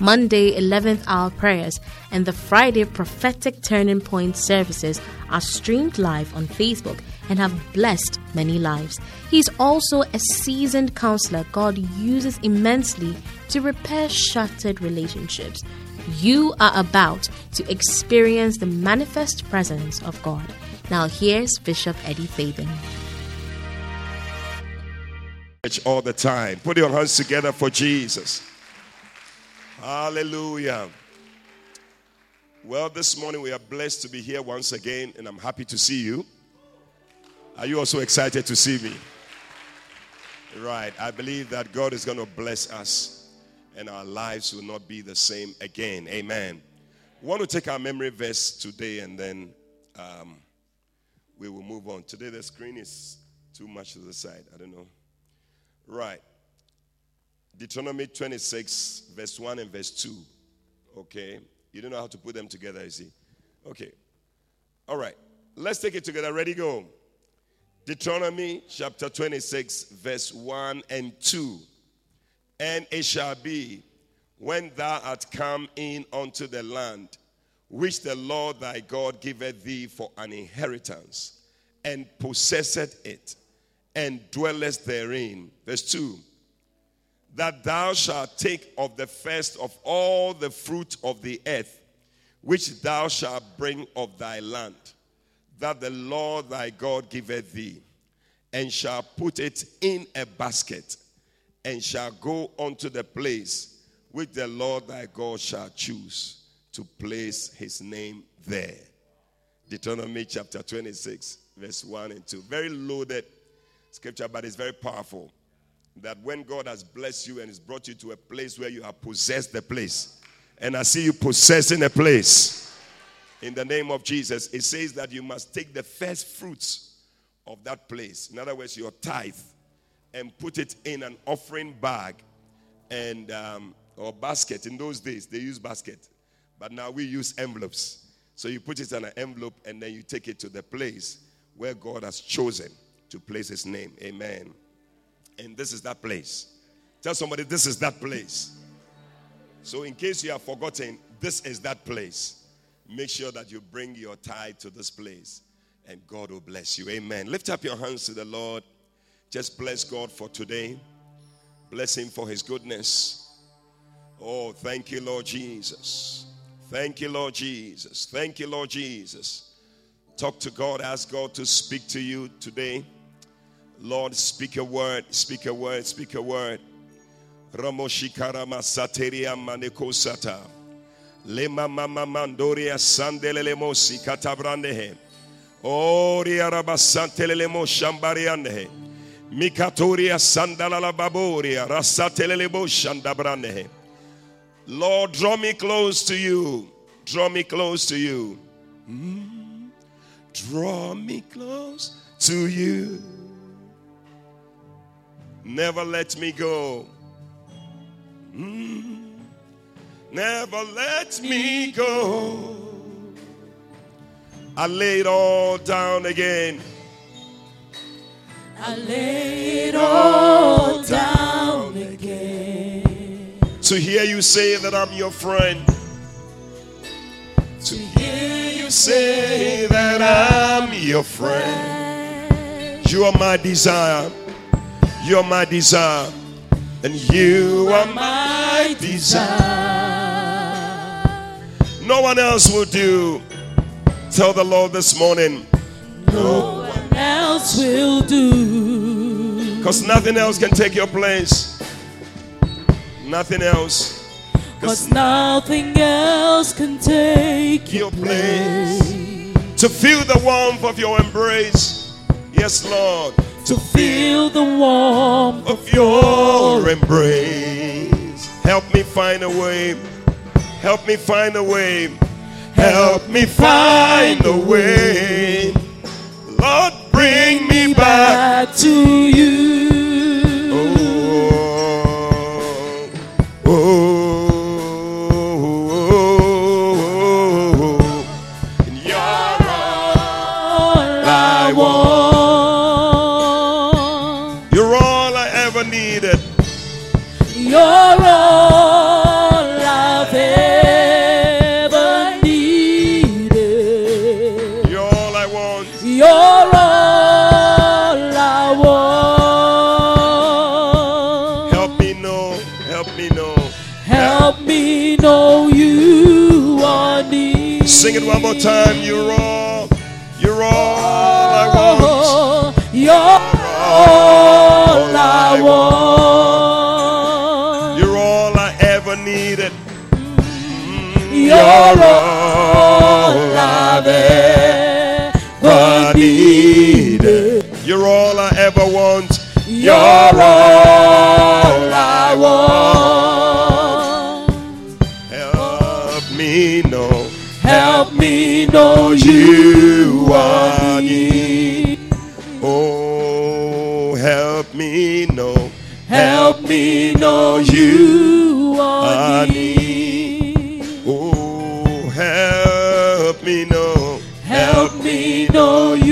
Monday 11th hour prayers, and the Friday prophetic turning point services are streamed live on Facebook and have blessed many lives. He's also a seasoned counselor God uses immensely to repair shattered relationships. You are about to experience the manifest presence of God. Now, here's Bishop Eddie Fabian. All the time. Put your hands together for Jesus. Hallelujah. Well, this morning we are blessed to be here once again, and I'm happy to see you. Are you also excited to see me? Right. I believe that God is going to bless us and our lives will not be the same again. Amen. We want to take our memory verse today and then um, we will move on. Today the screen is too much to the side. I don't know. Right. Deuteronomy 26, verse 1 and verse 2. Okay. You don't know how to put them together, you see. Okay. All right. Let's take it together. Ready, go. Deuteronomy chapter 26, verse 1 and 2. And it shall be when thou art come in unto the land which the Lord thy God giveth thee for an inheritance, and possesseth it, and dwellest therein. Verse 2 That thou shalt take of the first of all the fruit of the earth, which thou shalt bring of thy land, that the Lord thy God giveth thee, and shall put it in a basket and shall go unto the place which the Lord thy God shall choose to place his name there. Deuteronomy chapter 26, verse 1 and 2. Very loaded scripture, but it's very powerful. That when God has blessed you and has brought you to a place where you have possessed the place, and I see you possessing a place in the name of Jesus, it says that you must take the first fruits of that place. In other words, your tithe and put it in an offering bag and um, or basket. In those days, they use basket, but now we use envelopes. So you put it in an envelope and then you take it to the place where God has chosen to place His name. Amen. And this is that place. Tell somebody this is that place. So in case you have forgotten, this is that place. Make sure that you bring your tithe to this place and God will bless you. Amen. Lift up your hands to the Lord. Just bless God for today. Bless Him for His goodness. Oh, thank you, Lord Jesus. Thank you, Lord Jesus. Thank you, Lord Jesus. Talk to God. Ask God to speak to you today. Lord, speak a word. Speak a word. Speak a word. Ramoshikara masateria maneko sata. Lema mama mandoria sandelele mosi katabrandehe. Oria rabasantelele mo shambariandehe. Mikatoria sandala baboria rasatelelebo shandabrane. Lord, draw me close to you. Draw me close to you. Mm. Draw me close to you. Never let me go. Mm. Never let me go. I lay it all down again. I lay it all down again. To hear you say that I'm your friend. To hear you say that I'm your friend. You are my desire. You are my desire. And you are my desire. No one else will do. Tell the Lord this morning. No one else will do. Because nothing else can take your place. Nothing else. Because nothing else can take your place. To feel the warmth of your embrace. Yes, Lord. To feel the warmth of your embrace. Help me find a way. Help me find a way. Help me find a way. Lord, bring me back to you. Ever want. You're all I want. Help me know Help me know you are near. Oh, help me know. Help me know you are near. Oh, help me know. Help me know you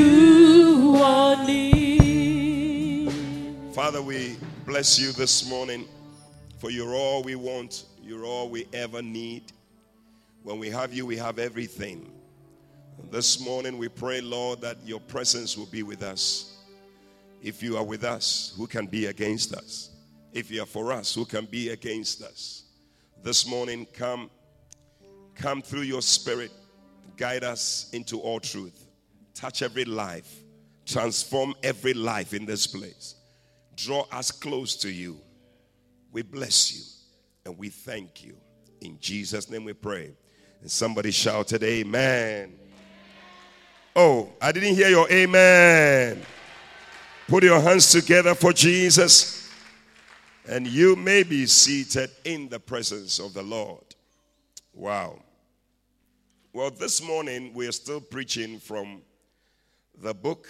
bless you this morning for you're all we want, you're all we ever need. When we have you, we have everything. This morning, we pray, Lord, that your presence will be with us. If you are with us, who can be against us? If you are for us, who can be against us? This morning, come, come through your spirit, guide us into all truth, touch every life, transform every life in this place, draw us close to you. We bless you and we thank you. In Jesus' name we pray. And somebody shouted, Amen. Oh, I didn't hear your amen. Put your hands together for Jesus, and you may be seated in the presence of the Lord. Wow. Well, this morning we are still preaching from the book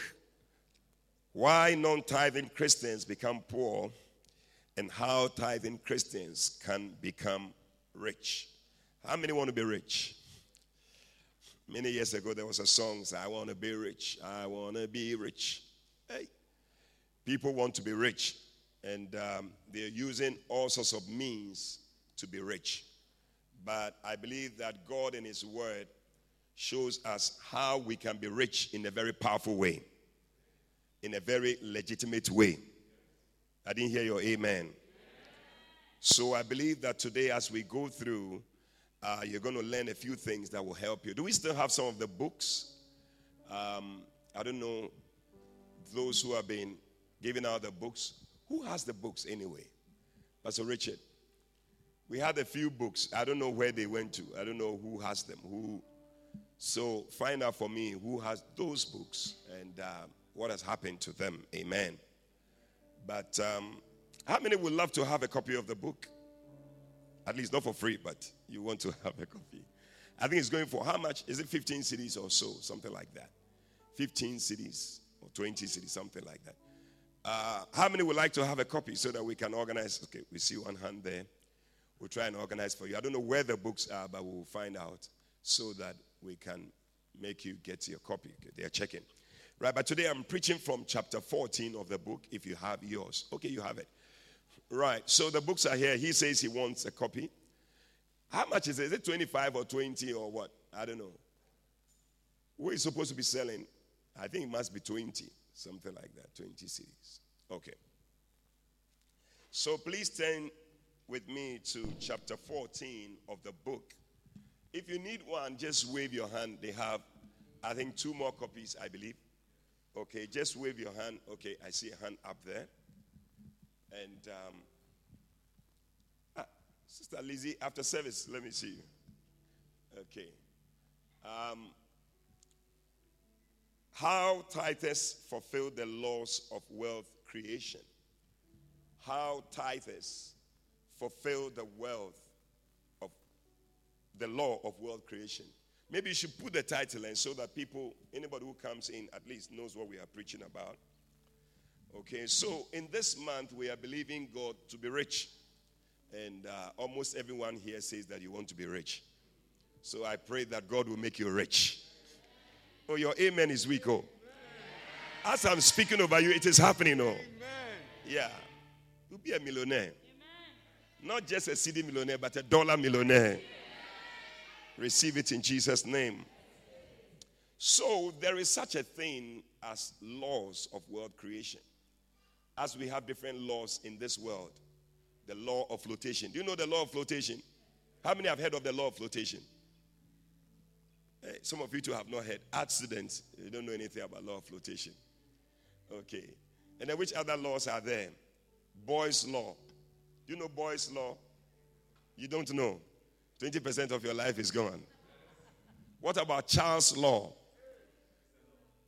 Why Non Tithing Christians Become Poor and How Tithing Christians Can Become Rich. How many want to be rich? Many years ago, there was a song, I want to be rich. I want to be rich. Hey, people want to be rich, and um, they're using all sorts of means to be rich. But I believe that God in His Word shows us how we can be rich in a very powerful way, in a very legitimate way. I didn't hear your amen. So I believe that today, as we go through uh, you're going to learn a few things that will help you. Do we still have some of the books? Um, I don't know those who have been giving out the books. Who has the books anyway? Pastor Richard. We had a few books. I don't know where they went to. I don't know who has them. Who? So find out for me who has those books and uh, what has happened to them. Amen. But um, how many would love to have a copy of the book? At least not for free, but you want to have a copy. I think it's going for how much? Is it 15 cedis or so? Something like that. 15 cedis or 20 cedis, something like that. Uh, how many would like to have a copy so that we can organize? Okay, we see one hand there. We'll try and organize for you. I don't know where the books are, but we'll find out so that we can make you get your copy. Okay, they're checking. Right, but today I'm preaching from chapter 14 of the book if you have yours. Okay, you have it. Right. So the books are here. He says he wants a copy. How much is it? Is it 25 or 20 or what? I don't know. Who is supposed to be selling? I think it must be 20. Something like that. 20 cedis. Okay. So please turn with me to chapter 14 of the book. If you need one, just wave your hand. They have, I think, two more copies, I believe. Okay, just wave your hand. Okay, I see a hand up there. And um, ah, Sister Lizzie, after service, let me see you. Okay. Um, how Titus fulfilled the laws of wealth creation. How Titus fulfilled the wealth of the law of wealth creation. Maybe you should put the title and so that people, anybody who comes in, at least knows what we are preaching about. Okay, so in this month, we are believing God to be rich. And uh, almost everyone here says that you want to be rich. So I pray that God will make you rich. Oh, your amen is weak, oh. As I'm speaking over you, it is happening, oh. Yeah. You'll be a millionaire. Not just a cedi millionaire, but a dollar millionaire. Receive it in Jesus' name. So, there is such a thing as laws of world creation. As we have different laws in this world, the law of flotation. Do you know the law of flotation? How many have heard of the law of flotation? Hey, eh, some of you too have not heard. Accidents. You don't know anything about law of flotation. Okay. And then which other laws are there? Boyle's law. Do you know Boyle's law? You don't know. 20% of your life is gone. What about Charles law?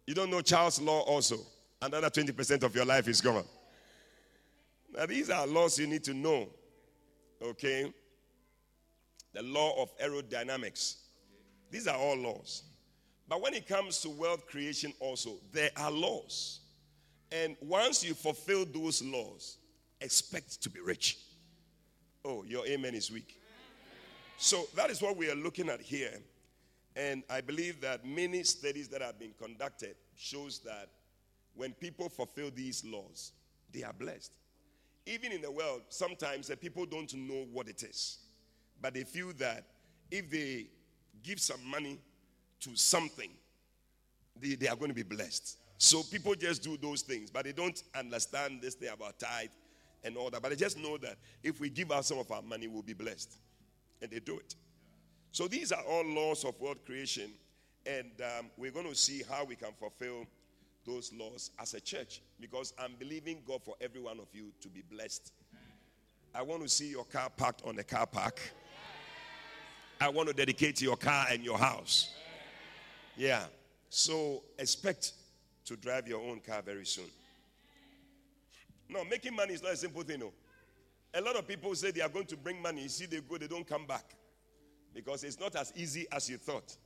You don't know Charles law also. Another 20% of your life is gone. Now, these are laws you need to know. Okay? The law of aerodynamics. These are all laws. But when it comes to wealth creation, also, there are laws. And once you fulfill those laws, expect to be rich. Oh, your amen is weak. So that is what we are looking at here. And I believe that many studies that have been conducted shows that when people fulfill these laws, they are blessed. Even in the world, sometimes the people don't know what it is. But they feel that if they give some money to something, they, they are going to be blessed. So people just do those things, but they don't understand this thing about tithe and all that. But they just know that if we give out some of our money, we'll be blessed. And they do it. So these are all laws of world creation. And um, we're going to see how we can fulfill those laws as a church because I'm believing God for every one of you to be blessed. I want to see your car parked on the car park. I want to dedicate your car and your house. Yeah. So expect to drive your own car very soon. No, making money is not a simple thing. No. A lot of people say they are going to bring money. You see, they go, they don't come back because it's not as easy as you thought.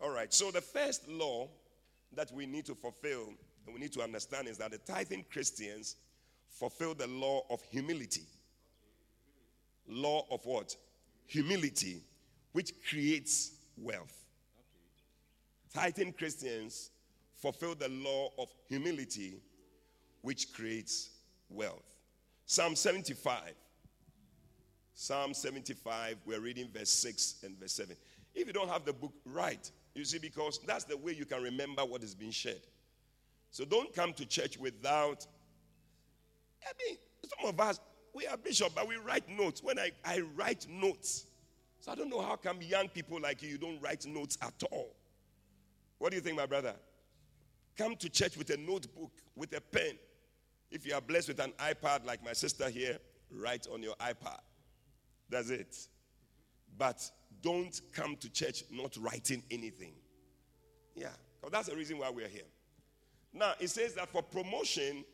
All right. So the first law that we need to fulfill and we need to understand is that the tithing Christians fulfill the law of humility. Law of what? Humility, which creates wealth. Tithing Christians fulfill the law of humility, which creates wealth. Psalm 75. Psalm 75, we're reading verse 6 and verse 7. If you don't have the book, write. You see, because that's the way you can remember what is being shared. So don't come to church without. I mean, some of us, we are bishop, but we write notes. When I, I write notes, so I don't know how come young people like you, you don't write notes at all. What do you think, my brother? Come to church with a notebook, with a pen. If you are blessed with an iPad like my sister here, write on your iPad. That's it. But don't come to church not writing anything. Yeah, that's the reason why we're here. Now, it says that for promotion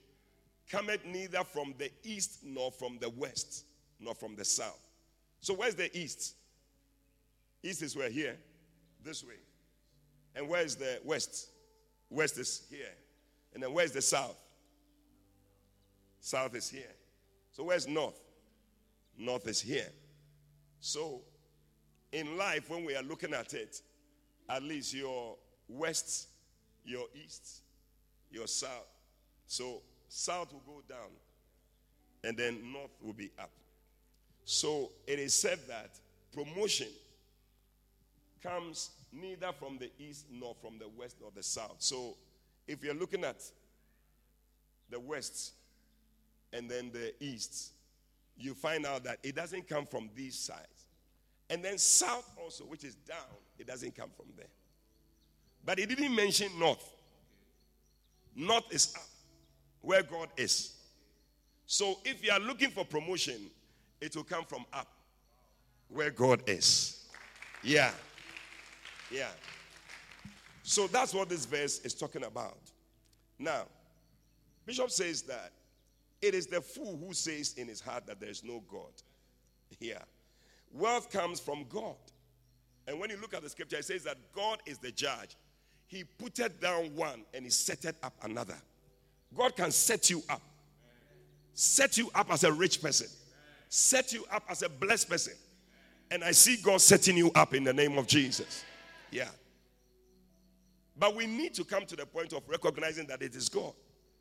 cometh neither from the east nor from the west nor from the south. So, where's the east? East is where here, this way. And where's the west? West is here. And then where's the south? South is here. So, where's north? North is here. So, in life, when we are looking at it, at least your west, your east, your south. So south will go down, and then north will be up. So it is said that promotion comes neither from the east nor from the west nor the south. So if you're looking at the west and then the east, you find out that it doesn't come from these sides. And then south also, which is down, it doesn't come from there. But he didn't mention north. North is up, where God is. So if you are looking for promotion, it will come from up, where God is. Yeah. Yeah. So that's what this verse is talking about. Now, Bishop says that it is the fool who says in his heart that there is no God. Yeah. Wealth comes from God. And when you look at the scripture, it says that God is the judge. He putted down one and he set up another. God can set you up. Set you up as a rich person. Set you up as a blessed person. And I see God setting you up in the name of Jesus. Yeah. But we need to come to the point of recognizing that it is God.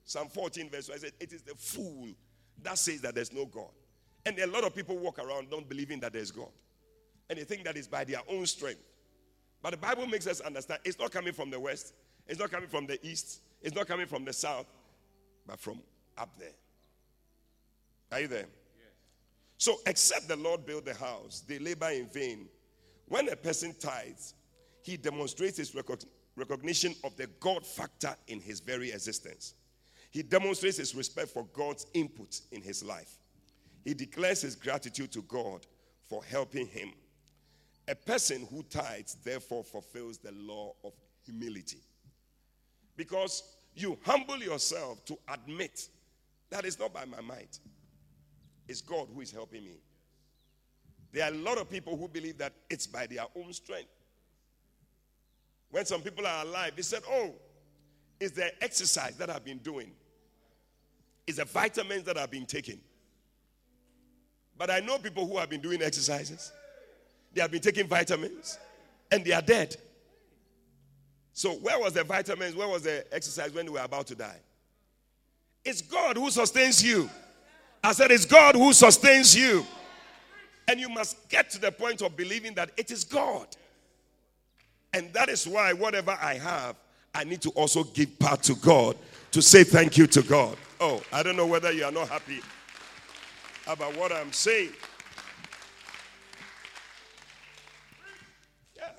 Psalm 14, verse 1 said, It is the fool that says that there's no God. And a lot of people walk around not believing that there's God. And they think that it's by their own strength. But the Bible makes us understand it's not coming from the west, it's not coming from the east, it's not coming from the south, but from up there. Are you there? So, except the Lord build the house, they labor in vain. When a person tithes, he demonstrates his recognition of the God factor in his very existence. He demonstrates his respect for God's input in his life. He declares his gratitude to God for helping him. A person who tithes, therefore, fulfills the law of humility. Because you humble yourself to admit that it's not by my might, it's God who is helping me. There are a lot of people who believe that it's by their own strength. When some people are alive, they said, Oh, it's the exercise that I've been doing, it's the vitamins that I've been taking. But I know people who have been doing exercises they have been taking vitamins and they are dead. So, where was the vitamins? Where was the exercise when they were about to die? It's God who sustains you. I said, It's God who sustains you. And you must get to the point of believing that it is God. And that is why, whatever I have, I need to also give part to God to say thank you to God. Oh, I don't know whether you are not happy about what I'm saying. Yeah.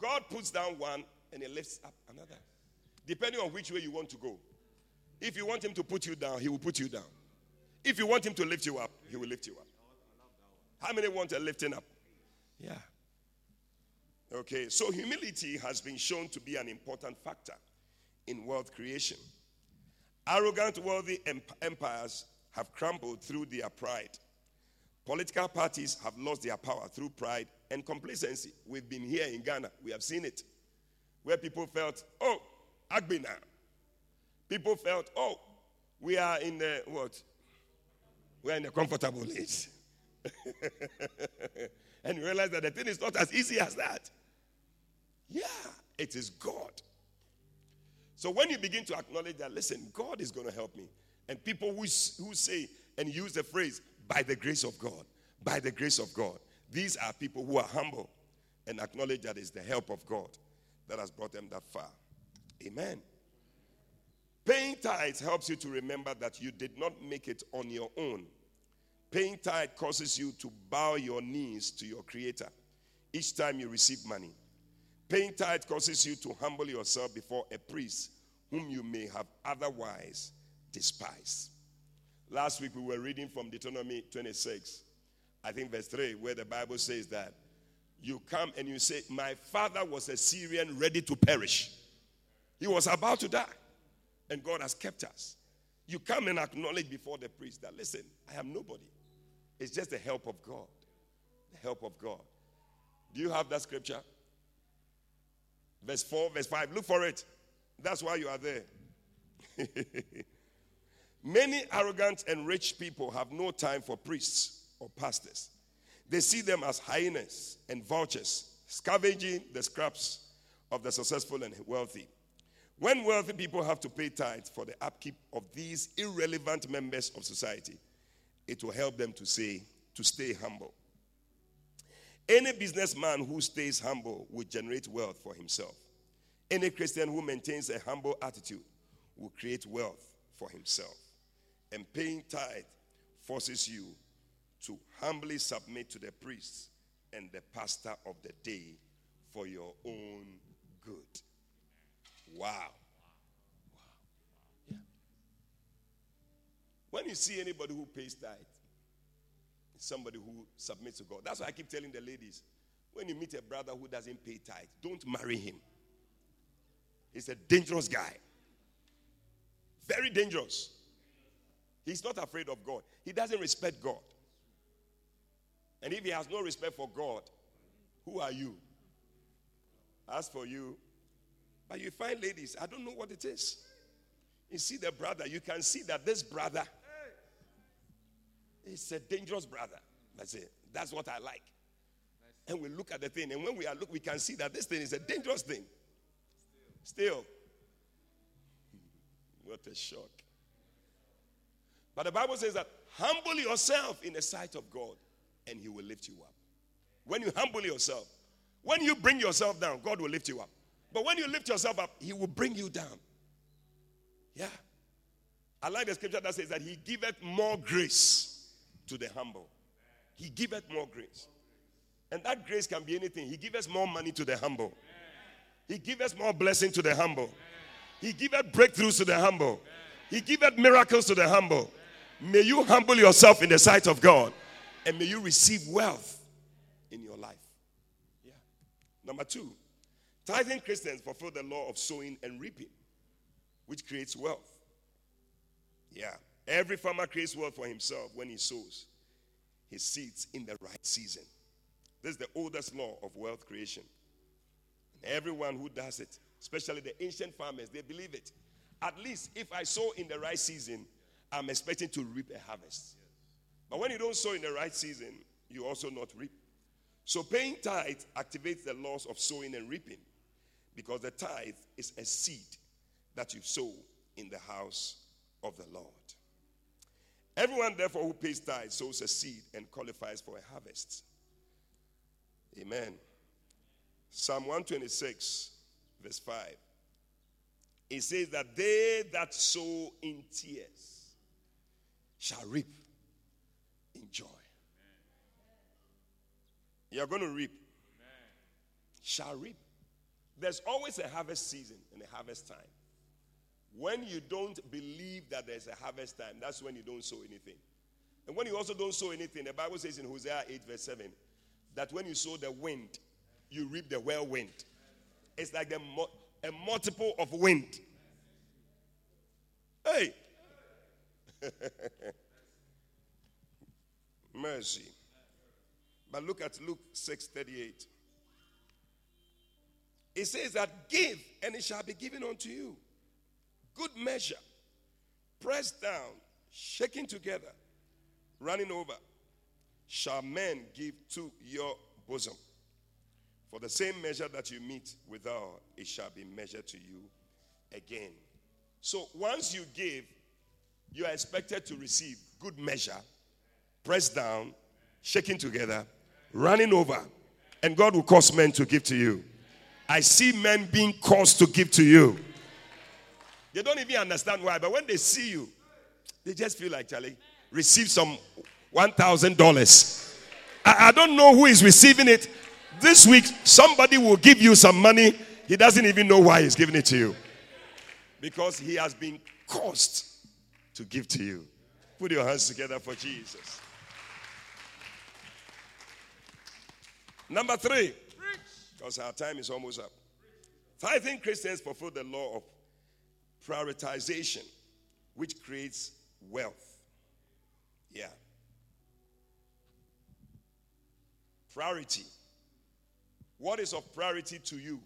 God puts down one and he lifts up another. Depending on which way you want to go. If you want him to put you down, he will put you down. If you want him to lift you up, he will lift you up. How many want a lifting up? Yeah. Okay, so humility has been shown to be an important factor in wealth creation. Arrogant, wealthy empires have crumbled through their pride. Political parties have lost their power through pride and complacency. We've been here in Ghana, we have seen it. Where people felt, oh, Agbina. People felt, oh, we are in the what? We are in a comfortable age. and you realize that the thing is not as easy as that. Yeah, it is God. So when you begin to acknowledge that, listen, God is going to help me. And people who, who say and use the phrase, by the grace of God, by the grace of God, these are people who are humble and acknowledge that it's the help of God that has brought them that far. Amen. Paying tithes helps you to remember that you did not make it on your own. Paying tithe causes you to bow your knees to your Creator each time you receive money. Paying tithe causes you to humble yourself before a priest whom you may have otherwise despised. Last week we were reading from Deuteronomy 26. I think verse 3, where the Bible says that you come and you say, My father was a Syrian ready to perish. He was about to die, and God has kept us. You come and acknowledge before the priest that, listen, I am nobody. It's just the help of God. The help of God. Do you have that scripture? Verse 4, verse 5. Look for it. That's why you are there. Many arrogant and rich people have no time for priests or pastors. They see them as hyenas and vultures, scavenging the scraps of the successful and wealthy. When wealthy people have to pay tithes for the upkeep of these irrelevant members of society, it will help them to say, to stay humble. Any businessman who stays humble will generate wealth for himself. Any Christian who maintains a humble attitude will create wealth for himself. And paying tithe forces you to humbly submit to the priest and the pastor of the day for your own good. Wow. Wow. Yeah. When you see anybody who pays tithe, somebody who submits to God. That's why I keep telling the ladies when you meet a brother who doesn't pay tithe, don't marry him. He's a dangerous guy. Very dangerous. He's not afraid of God. He doesn't respect God. And if he has no respect for God, who are you? As for you, but you find ladies, I don't know what it is. You see the brother, you can see that this brother is a dangerous brother. That's it. That's what I like. And we look at the thing, and when we are look, we can see that this thing is a dangerous thing. Still. What a shock. But the Bible says that humble yourself in the sight of God, and He will lift you up. When you humble yourself, when you bring yourself down, God will lift you up. But when you lift yourself up, He will bring you down. Yeah. I like the scripture that says that He giveth more grace to the humble. He giveth more grace. And that grace can be anything. He gives us more money to the humble. He gives us more blessing to the humble. He giveth breakthroughs to the humble. He giveth miracles to the humble. May you humble yourself in the sight of God and may you receive wealth in your life. Yeah. Number two, tithing Christians fulfill the law of sowing and reaping, which creates wealth. Yeah. Every farmer creates wealth for himself when he sows his seeds in the right season. This is the oldest law of wealth creation. And everyone who does it, especially the ancient farmers, they believe it. At least if I sow in the right season, I'm expecting to reap a harvest. But when you don't sow in the right season, you also not reap. So paying tithe activates the laws of sowing and reaping because the tithe is a seed that you sow in the house of the Lord. Everyone, therefore, who pays tithe sows a seed and qualifies for a harvest. Amen. Psalm 126, verse 5. It says that they that sow in tears shall reap in joy. You're going to reap. Shall reap. There's always a harvest season and a harvest time. When you don't believe that there's a harvest time, that's when you don't sow anything. And when you also don't sow anything, the Bible says in Hosea 8, verse 7, that when you sow the wind, you reap the whirlwind. It's like a, a multiple of wind. Hey! Mercy. But look at Luke 6:38. It says that give and it shall be given unto you. Good measure, pressed down, shaken together, running over shall men give to your bosom. For the same measure that you meet withal, it shall be measured to you again. So once you give, you are expected to receive good measure, pressed down, shaking together, running over, and God will cause men to give to you. I see men being caused to give to you. They don't even understand why, but when they see you, they just feel like, Charlie, receive some $1,000. I, I don't know who is receiving it. This week, somebody will give you some money. He doesn't even know why he's giving it to you. Because he has been caused to give to you. Put your hands together for Jesus. Number three, because our time is almost up. Tithing Christians fulfill the law of prioritization, which creates wealth. Yeah. Priority. What is of priority to you?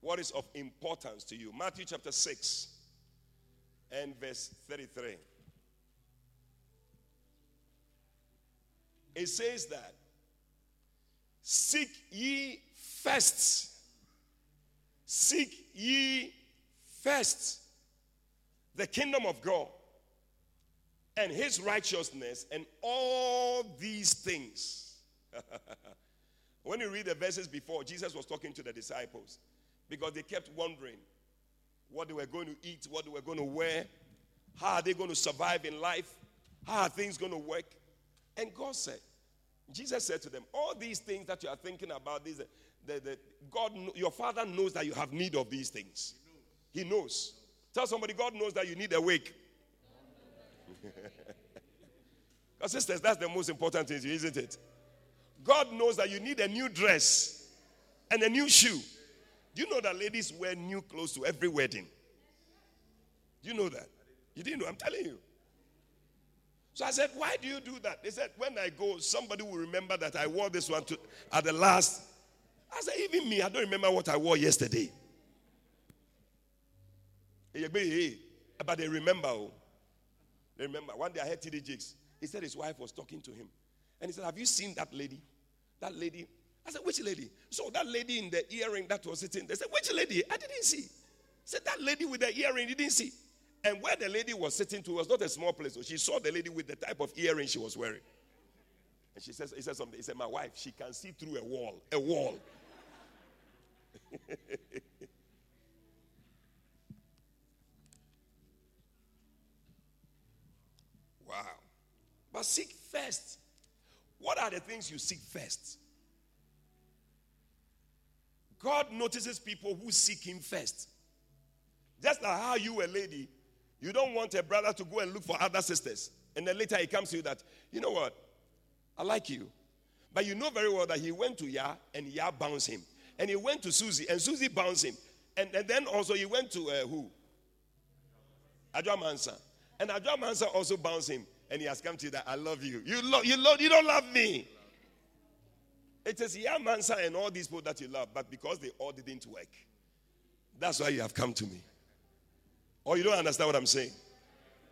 What is of importance to you? Matthew chapter 6 and verse 33. It says that seek ye first, seek ye first the kingdom of God and his righteousness, and all these things when you read the verses before, Jesus was talking to the disciples because they kept wondering what they were going to eat, what they were going to wear, how are they going to survive in life, how are things going to work. And God said, Jesus said to them, All these things that you are thinking about, these, the, the, God, your Father knows that you have need of these things. He knows. Tell somebody, God knows that you need a wake. Because, sisters, that's the most important thing, isn't it? God knows that you need a new dress and a new shoe. Do you know that ladies wear new clothes to every wedding? Do you know that? You didn't know, I'm telling you. So I said, Why do you do that? They said, When I go, somebody will remember that I wore this one to, at the last. I said, even me, I don't remember what I wore yesterday. But they remember. Oh. They remember. One day I heard TD Jakes. He said his wife was talking to him. And he said, Have you seen that lady? That lady. I said, Which lady? So that lady in the earring that was sitting. They said, Which lady? I didn't see. Said, That lady with the earring, you didn't see. And where the lady was sitting to was not a small place. So she saw the lady with the type of earring she was wearing. And she says, he said something. He said, My wife, she can see through a wall. A wall. Seek first. What are the things you seek first? God notices people who seek Him first. Just like how you, a lady, you don't want a brother to go and look for other sisters. And then later he comes to you that, you know what? I like you. But you know very well that he went to Yah and Yah bounced him. And he went to Susie and Susie bounced him. And, and then also he went to uh, who? Adwa Mansa. And Adwa Mansa also bounced him. And he has come to you that I love you. You, love you, lo- you don't love me. It is Yah Mansa and all these people that you love, but because they all didn't work. That's why you have come to me. Or you don't understand what I'm saying?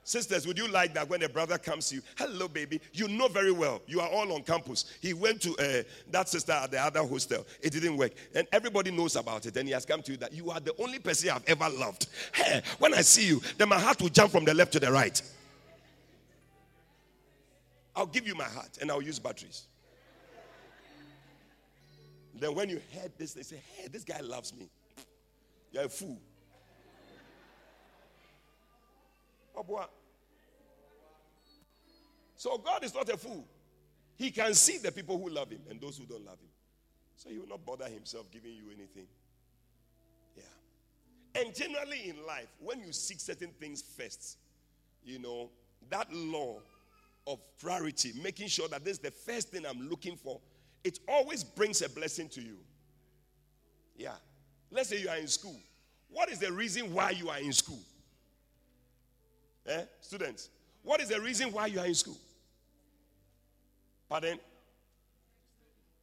Sisters, would you like that when a brother comes to you? Hello, baby. You know very well. You are all on campus. He went to uh, that sister at the other hostel. It didn't work. And everybody knows about it. And he has come to you that you are the only person I've ever loved. Hey, when I see you, then my heart will jump from the left to the right. I'll give you my heart and I'll use batteries. Then when you heard this, they say, hey, this guy loves me. You're a fool. Oh, boy. So God is not a fool. He can see the people who love him and those who don't love him. So he will not bother himself giving you anything. Yeah. And generally in life, when you seek certain things first, you know, that law of priority, making sure that this is the first thing I'm looking for, it always brings a blessing to you. Yeah. Let's say you are in school. What is the reason why you are in school? Eh? Students, what is the reason why you are in school? Pardon?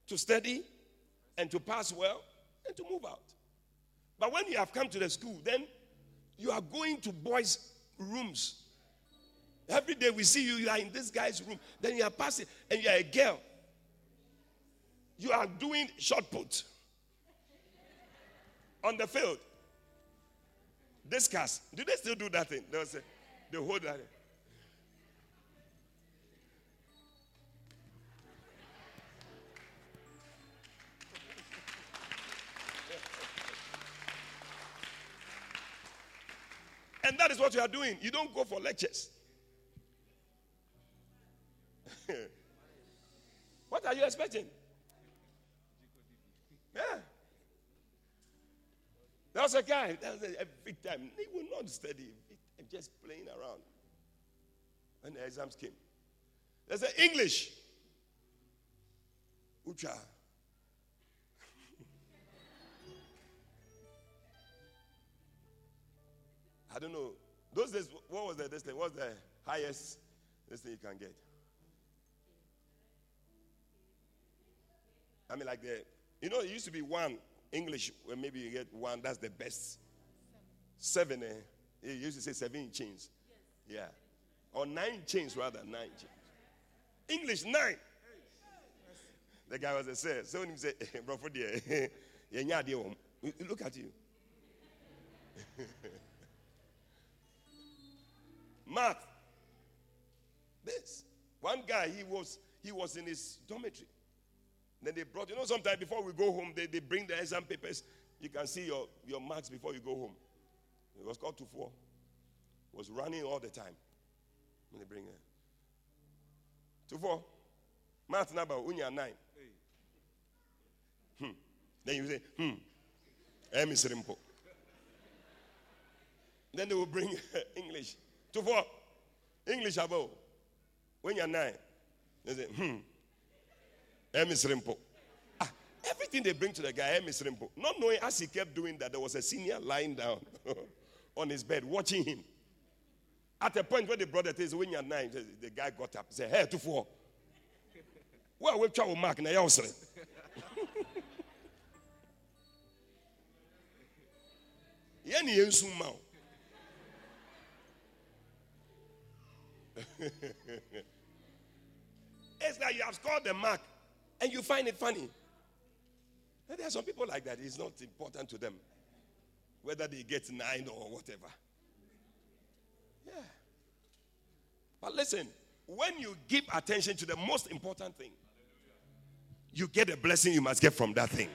To study and to pass well and to move out. But when you have come to the school, then you are going to boys' rooms. Every day we see you, you are in this guy's room. Then you are passing, and you are a girl. You are doing shot put on the field. Discus. Do they still do that thing? They'll say, they hold that. And that is what you are doing. You don't go for lectures. what are you expecting? Yeah. There was a guy, that was every time, he will not study and just playing around. When the exams came, they said, English. Ucha. I don't know. Those days, what was the this thing? What's the highest this thing you can get? I mean, like the, you know, it used to be one English, where maybe you get one, that's the best. Seven, eh? He used to say seven chains. Yeah. Or nine chains, rather, nine chains. English, nine. The guy was a sir. So when he said, bro, for the look at you. Math. This. One guy, he was he was in his dormitory. Then they brought, you know, sometimes before we go home, they, they bring the exam papers. You can see your, your marks before you go home. It was called 2 4. Was running all the time. When they bring it. 2 4. Math number, unya 9. Hmm. Then you say, hmm. M is simple. Then they will bring English. 2 4. English above. When you're 9. They say, hmm. M is Rimpo. Ah, everything they bring to the guy, M is Rimpo. Not knowing as he kept doing that, there was a senior lying down on his bed watching him. At a point where they brought the when you're nine, the guy got up and said, Hey, two four. Well, we'll try with Mark now. yẹni yẹn sun ma o it's like you have scored the mark and you find it funny. And there are some people like that. It's not important to them whether they get nine or whatever. Yeah. But listen, when you give attention to the most important thing, you get a blessing you must get from that thing.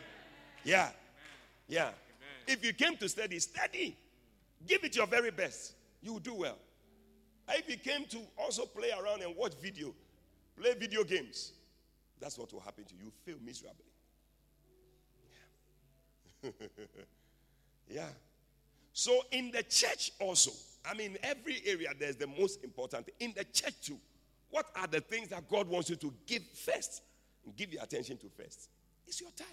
Yeah. Yeah. If you came to study, study. Give it your very best. You will do well. If you came to also play around and watch video, play video games, that's what will happen to you. You fail miserably. Yeah. yeah. So in the church also, I mean, every area there's the most important. In the church too, what are the things that God wants you to give first? Give your attention to first. It's your tithe.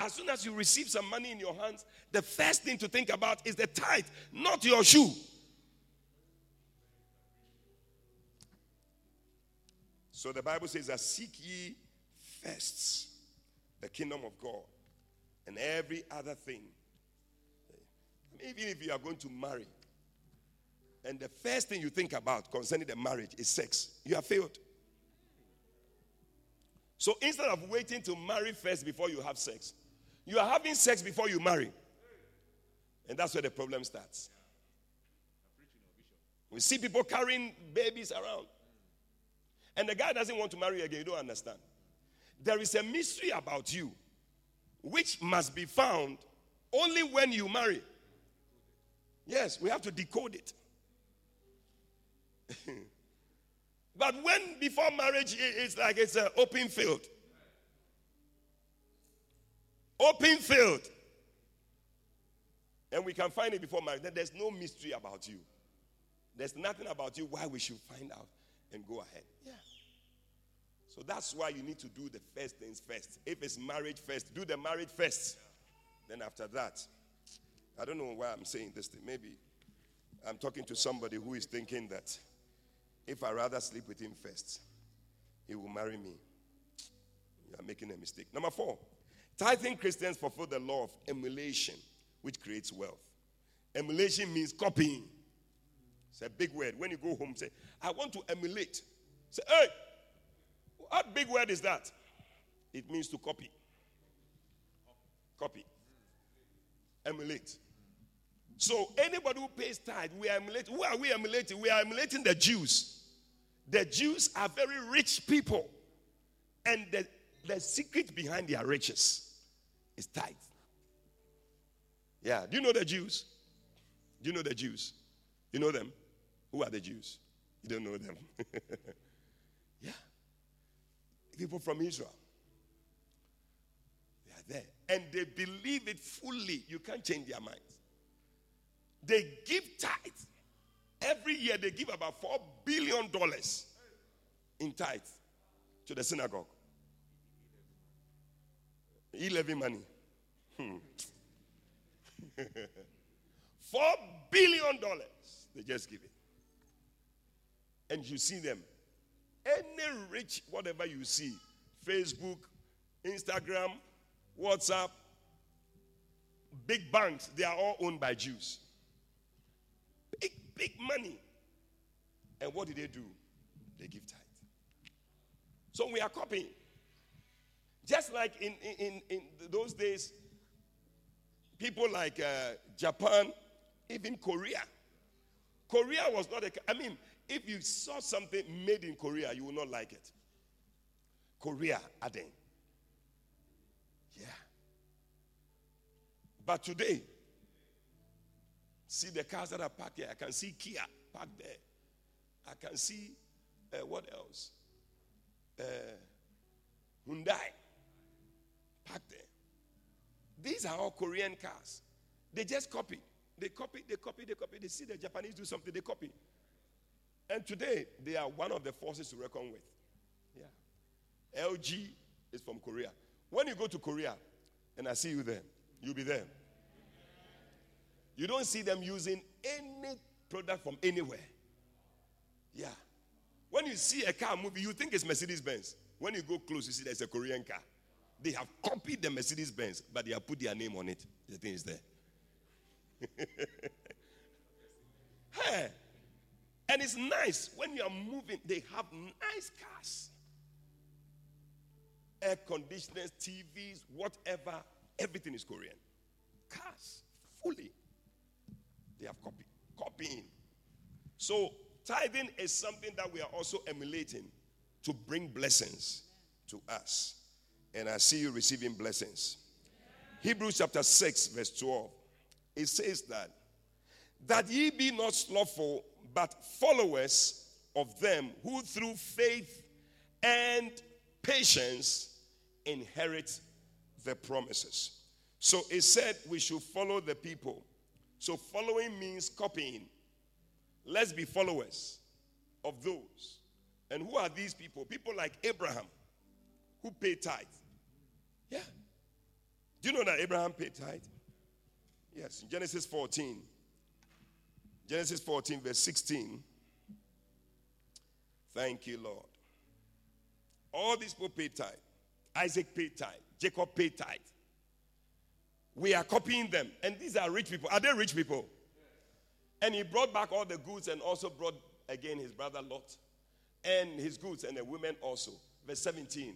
As soon as you receive some money in your hands, the first thing to think about is the tithe, not your shoe. So the Bible says that seek ye first the kingdom of God and every other thing. Even if you are going to marry, and the first thing you think about concerning the marriage is sex, you have failed. So instead of waiting to marry first before you have sex, you are having sex before you marry. And that's where the problem starts. We see people carrying babies around. And the guy doesn't want to marry again. You don't understand. There is a mystery about you which must be found only when you marry. Yes, we have to decode it. but when before marriage, it's like it's an open field. Open field. And we can find it before marriage. There's no mystery about you. There's nothing about you why we should find out and go ahead. Yeah. So that's why you need to do the first things first. If it's marriage first, do the marriage first. Then after that, I don't know why I'm saying this thing. Maybe I'm talking to somebody who is thinking that if I rather sleep with him first, he will marry me. You are making a mistake. Number four, tithing Christians fulfill the law of emulation, which creates wealth. Emulation means copying. It's a big word. When you go home, say, I want to emulate. Say, hey, what big word is that? It means to copy. Copy. Emulate. So anybody who pays tithe, we are emulating. Who are we emulating? We are emulating the Jews. The Jews are very rich people. And the, the secret behind their riches is tithe. Yeah. Do you know the Jews? Do you know the Jews? You know them? Who are the Jews? You don't know them. yeah people from Israel. They are there. And they believe it fully. You can't change their minds. They give tithes. Every year they give about $4 billion in tithes to the synagogue. 11 money. Hmm. $4 billion they just give it. And you see them any rich, whatever you see, Facebook, Instagram, WhatsApp, big banks, they are all owned by Jews. Big, big money. And what do they do? They give tithe. So we are copying. Just like in, in, in those days, people like uh, Japan, even Korea. Korea was not a, I mean, if you saw something made in Korea, you will not like it. Korea, Aden. Yeah. But today, see the cars that are parked here. I can see Kia parked there. I can see uh, what else? Uh, Hyundai parked there. These are all Korean cars. They just copy. They copy, they copy, they copy. They see the Japanese do something, they copy. And today, they are one of the forces to reckon with. Yeah. LG is from Korea. When you go to Korea and I see you there, you'll be there. You don't see them using any product from anywhere. Yeah. When you see a car moving, you think it's Mercedes Benz. When you go close, you see there's a Korean car. They have copied the Mercedes Benz, but they have put their name on it. The thing is there. hey. And it's nice when you are moving, they have nice cars. Air conditioners, TVs, whatever, everything is Korean. Cars, fully. They have copy, copying. So, tithing is something that we are also emulating to bring blessings to us. And I see you receiving blessings. Hebrews chapter 6, verse 12. It says that, that ye be not slothful, but followers of them who through faith and patience inherit the promises. So it said we should follow the people. So following means copying. Let's be followers of those. And who are these people? People like Abraham who paid tithe. Yeah. Do you know that Abraham paid tithe? Yes, in Genesis 14. Genesis 14, verse 16. Thank you, Lord. All these people paid tithe. Isaac paid tithe. Jacob paid tithe. We are copying them. And these are rich people. Are they rich people? And he brought back all the goods and also brought again his brother Lot and his goods and the women also. Verse 17.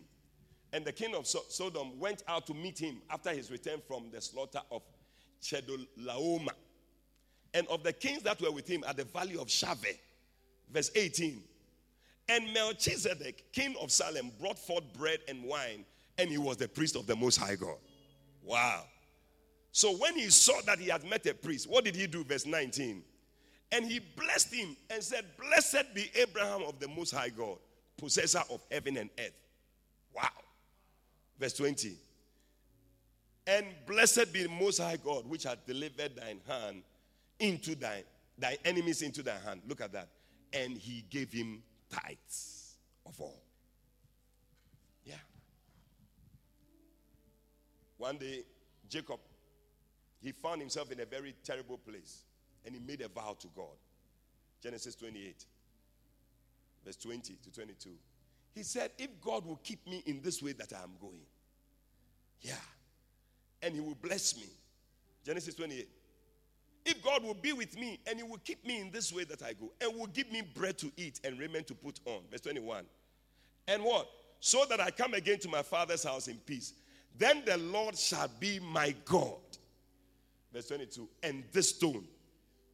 And the king of Sodom went out to meet him after his return from the slaughter of Chedorlaomer. And of the kings that were with him at the valley of Shaveh. Verse 18. And Melchizedek, king of Salem, brought forth bread and wine, and he was the priest of the Most High God. Wow. So when he saw that he had met a priest, what did he do? Verse 19. And he blessed him and said, Blessed be Abraham of the Most High God, possessor of heaven and earth. Wow. Verse 20. And blessed be the Most High God, which hath delivered thine hand into thine, thy enemies into thy hand. Look at that. And he gave him tithes of all. Yeah. One day, Jacob, he found himself in a very terrible place and he made a vow to God. Genesis 28, verse 20 to 22. He said, If God will keep me in this way that I am going, yeah, and he will bless me. Genesis 28. If God will be with me and he will keep me in this way that I go and will give me bread to eat and raiment to put on. Verse 21. And what? So that I come again to my father's house in peace. Then the Lord shall be my God. Verse 22. And this stone,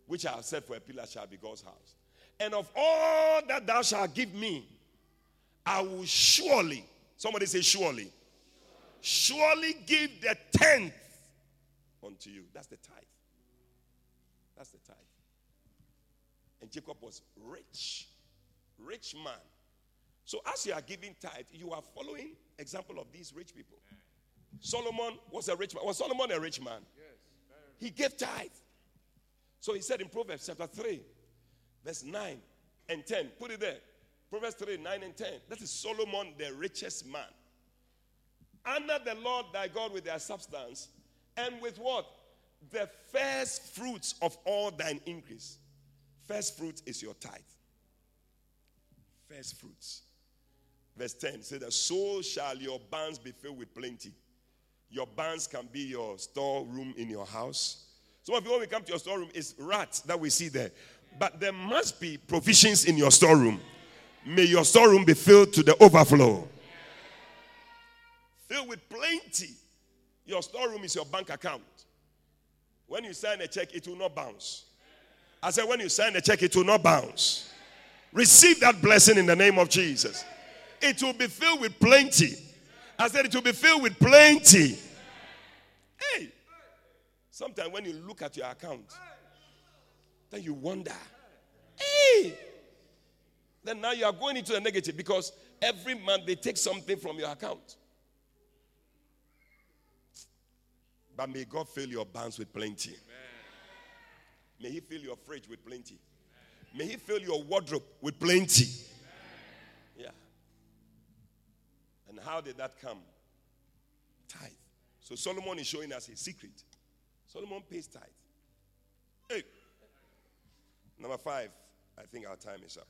which I have set for a pillar, shall be God's house. And of all that thou shalt give me, I will surely, somebody say, surely, surely give the tenth unto you. That's the tithe. That's the tithe. And Jacob was rich, rich man. So as you are giving tithe, you are following example of these rich people. Solomon was a rich man. Was Solomon a rich man? Yes. He gave tithe. So he said in Proverbs chapter 3, verse 9 and 10. Put it there. Proverbs 3, 9 and 10. That is Solomon, the richest man. Honor the Lord thy God with their substance and with what? The first fruits of all thine increase. First fruit is your tithe. First fruits. Verse 10 says that so shall your barns be filled with plenty. Your barns can be your storeroom in your house. Some of you, when we come to your storeroom, it's rats that we see there. But there must be provisions in your storeroom. May your storeroom be filled to the overflow. Filled with plenty. Your storeroom is your bank account. When you sign a check, it will not bounce. I said, when you sign a check, it will not bounce. Receive that blessing in the name of Jesus. It will be filled with plenty. I said, it will be filled with plenty. Hey, sometimes when you look at your account, then you wonder, hey, then now you are going into the negative because every month they take something from your account. But may God fill your barns with plenty. Amen. May He fill your fridge with plenty. Amen. May He fill your wardrobe with plenty. Amen. Yeah. And how did that come? Tithe. So Solomon is showing us a secret. Solomon pays tithe. Hey. Number five, I think our time is up.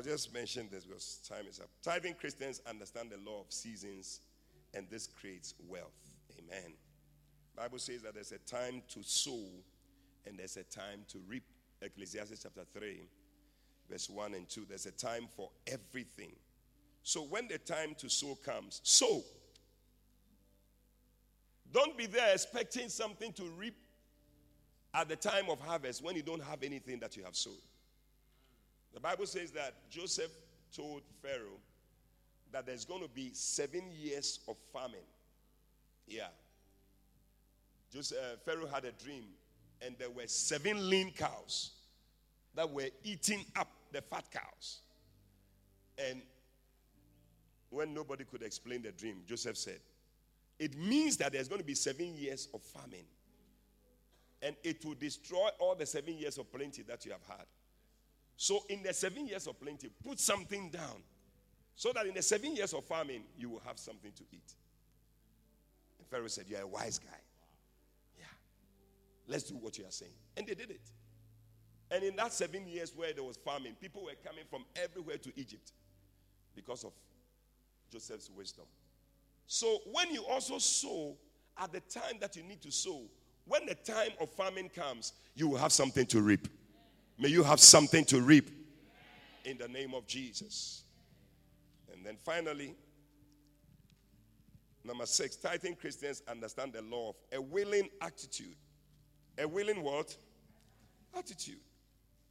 I'll just mention this because time is up. Tithing Christians understand the law of seasons, and this creates wealth. Amen. Bible says that there's a time to sow and there's a time to reap. Ecclesiastes chapter 3, verse 1 and 2. There's a time for everything. So when the time to sow comes, sow. Don't be there expecting something to reap at the time of harvest when you don't have anything that you have sowed. The Bible says that Joseph told Pharaoh that there's going to be seven years of famine. Yeah. Joseph, uh, Pharaoh had a dream, and there were seven lean cows that were eating up the fat cows. And when nobody could explain the dream, Joseph said, It means that there's going to be seven years of famine. And it will destroy all the seven years of plenty that you have had. So, in the seven years of plenty, put something down so that in the seven years of famine, you will have something to eat. And Pharaoh said, You're a wise guy. Yeah. Let's do what you are saying. And they did it. And in that seven years where there was famine, people were coming from everywhere to Egypt because of Joseph's wisdom. So when you also sow at the time that you need to sow, when the time of famine comes, you will have something to reap. May you have something to reap in the name of Jesus. And then finally, number six, tithing Christians understand the law of a willing attitude. A willing what? Attitude.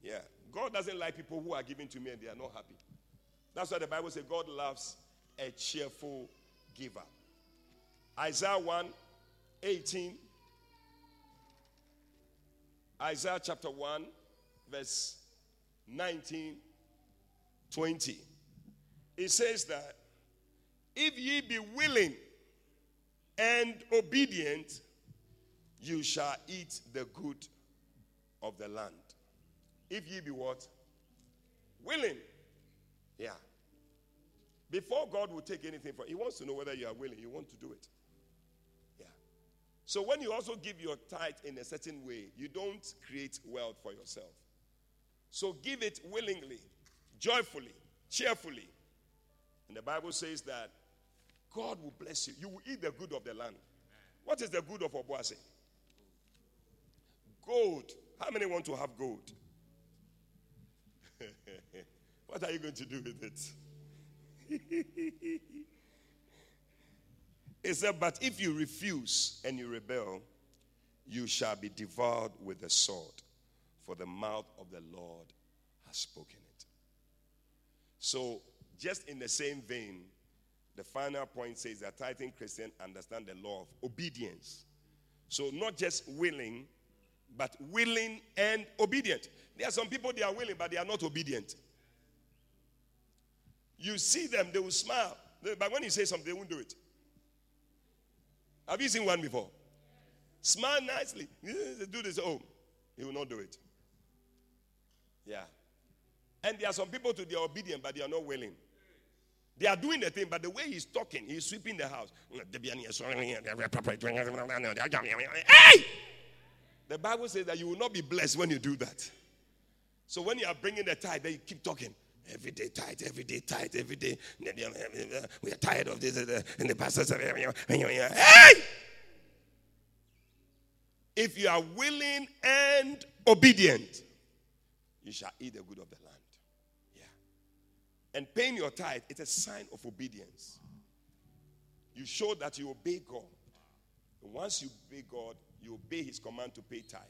Yeah. God doesn't like people who are giving to me and they are not happy. That's why the Bible says God loves a cheerful giver. Isaiah 1 18. Isaiah chapter 1, verse 19, 20. It says that if ye be willing and obedient, you shall eat the good of the land. If ye be what? Willing. Yeah. Before God will take anything from He wants to know whether you are willing, you want to do it. Yeah. So when you also give your tithe in a certain way, you don't create wealth for yourself. So give it willingly, joyfully, cheerfully. And the Bible says that God will bless you. You will eat the good of the land. What is the good of Obuasi? Gold. How many want to have gold? what are you going to do with it? He said, But if you refuse and you rebel, you shall be devoured with the sword, for the mouth of the Lord has spoken it. So, just in the same vein, the final point says that tithing Christians understand the law of obedience. So, not just willing, but willing and obedient. There are some people, they are willing, but they are not obedient. You see them, they will smile. But when you say something, they won't do it. Have you seen one before? Smile nicely. Do this. Oh, he will not do it. Yeah. And there are some people to are obedient, but they are not willing. They are doing the thing, but the way he's talking, he's sweeping the house. Hey! The Bible says that you will not be blessed when you do that. So when you are bringing the tithe, then you keep talking. Every day tight, every day tight, every day. We are tired of this. Uh, uh, and the pastor said, Hey! If you are willing and obedient, you shall eat the good of the land. Yeah. And paying your tithe is a sign of obedience. You show that you obey God. And once you obey God, you obey his command to pay tithe.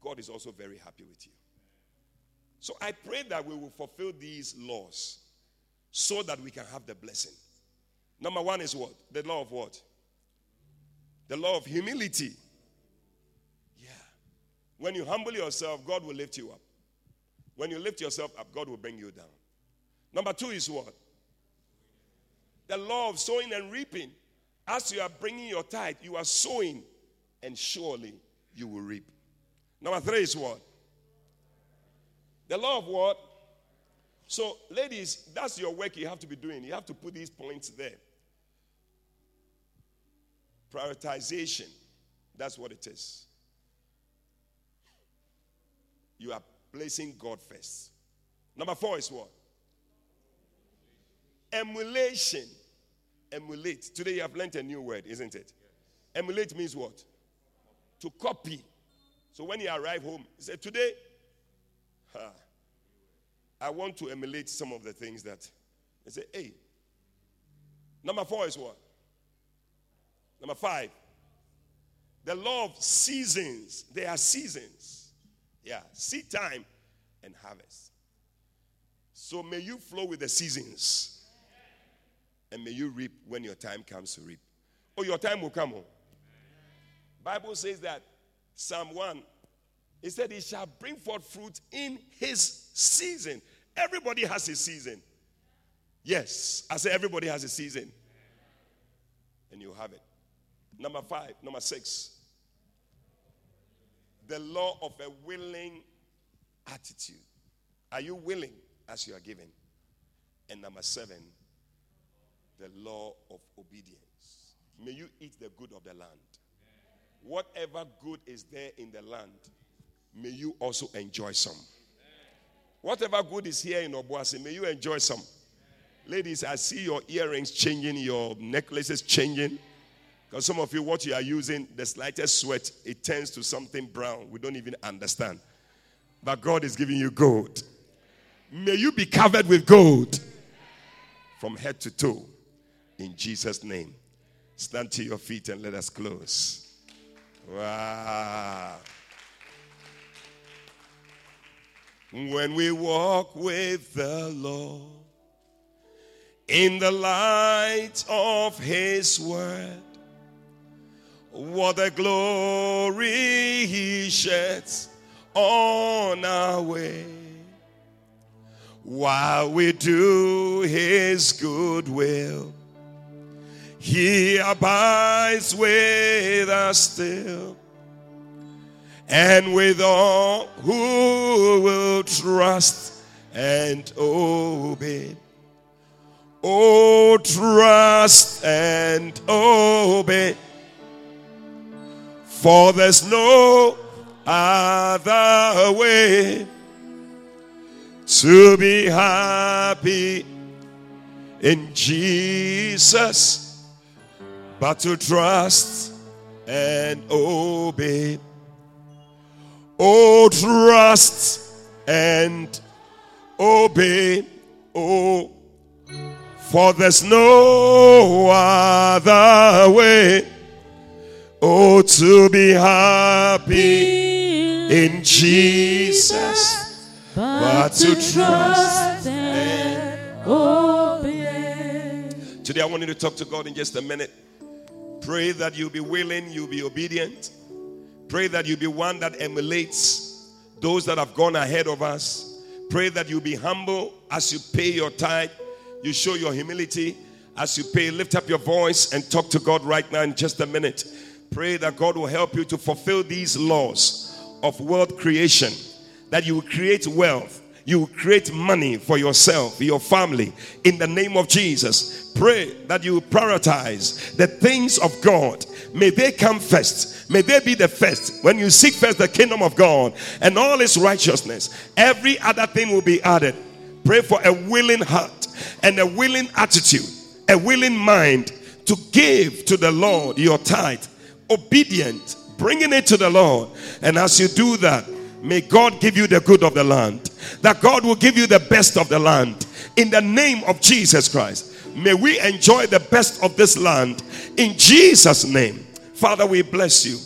God is also very happy with you. So I pray that we will fulfill these laws so that we can have the blessing. Number one is what? The law of what? The law of humility. Yeah. When you humble yourself, God will lift you up. When you lift yourself up, God will bring you down. Number two is what? The law of sowing and reaping. As you are bringing your tithe, you are sowing, and surely you will reap. Number three is what? The law of what? So, ladies, that's your work you have to be doing. You have to put these points there. Prioritization. That's what it is. You are placing God first. Number four is what? emulation. Emulate. Today you have learned a new word, isn't it? Emulate means what? To copy. So when you arrive home, you say, Today, I want to emulate some of the things that. They say, Hey. Number four is what? Number five. The law of seasons. There are seasons. Yeah, seed time and harvest. So may you flow with the seasons. And may you reap when your time comes to reap. Oh, your time will come. On. Bible says that Psalm 1, he said, He shall bring forth fruit in his season. Everybody has a season. Yes, I say everybody has a season. And you have it. Number five, number six. The law of a willing attitude. Are you willing as you are given? And number seven, the law of obedience. May you eat the good of the land. Whatever good is there in the land, may you also enjoy some. Whatever good is here in Obuasi, may you enjoy some. Ladies, I see your earrings changing, your necklaces changing. Because some of you, what you are using, the slightest sweat, it turns to something brown. We don't even understand. But God is giving you gold. May you be covered with gold from head to toe. In Jesus' name. Stand to your feet and let us close. Wow. When we walk with the Lord in the light of His word, what a glory He sheds on our way. While we do His good will, He abides with us still. And with all who will trust and obey. Oh, trust and obey. For there's no other way to be happy in Jesus, but to trust and obey. Oh, trust and obey. Oh, for there's no other way. Oh, to be happy in Jesus, but to trust and obey. Today, I want you to talk to God in just a minute. Pray that you'll be willing, you'll be obedient. Pray that you'll be one that emulates those that have gone ahead of us. Pray that you'll be humble as you pay your tithe. You show your humility as you pay. Lift up your voice and talk to God right now in just a minute. Pray that God will help you to fulfill these laws of world creation, that you will create wealth, you will create money for yourself, your family, in the name of Jesus. Pray that you prioritize the things of God. May they come first. May they be the first. When you seek first the kingdom of God and all its righteousness, every other thing will be added. Pray for a willing heart and a willing attitude, a willing mind to give to the Lord your tithe obedient, bringing it to the Lord. And as you do that, may God give you the good of the land. That God will give you the best of the land. In the name of Jesus Christ. May we enjoy the best of this land in Jesus' name. Father, we bless you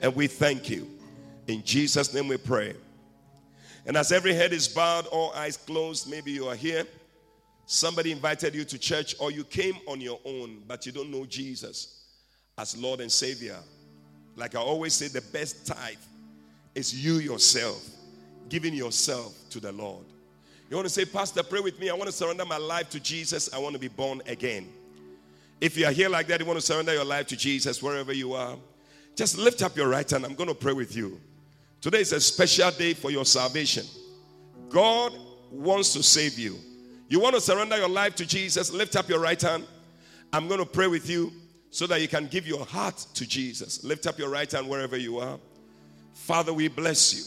and we thank you. In Jesus' name we pray. And as every head is bowed, all eyes closed, maybe you are here. Somebody invited you to church, or you came on your own, but you don't know Jesus as Lord and Savior, like I always say, the best tithe is you yourself giving yourself to the Lord. You want to say, Pastor, pray with me. I want to surrender my life to Jesus. I want to be born again. If you are here like that, you want to surrender your life to Jesus wherever you are, just lift up your right hand. I'm going to pray with you. Today is a special day for your salvation. God wants to save you. You want to surrender your life to Jesus? Lift up your right hand. I'm going to pray with you so that you can give your heart to Jesus. Lift up your right hand wherever you are. Father, we bless you.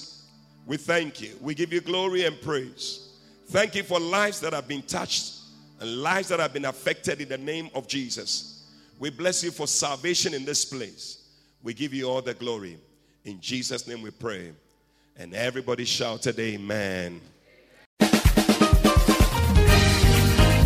We thank you. We give you glory and praise. Thank you for lives that have been touched and lives that have been affected in the name of Jesus. We bless you for salvation in this place. We give you all the glory. In Jesus' name we pray. And everybody shouted, Amen.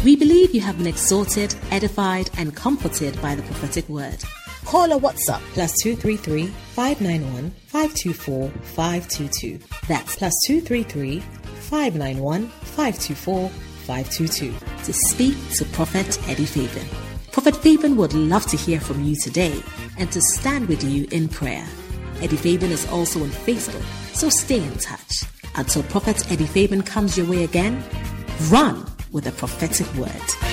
We believe you have been exhorted, edified, and comforted by the prophetic word. Call or WhatsApp plus 233 591 524 522. That's plus 233 591 524 522 to speak to Prophet Eddie Fabian. Prophet Fabian would love to hear from you today and to stand with you in prayer. Eddie Fabian is also on Facebook, so stay in touch. Until Prophet Eddie Fabian comes your way again, run with a prophetic word.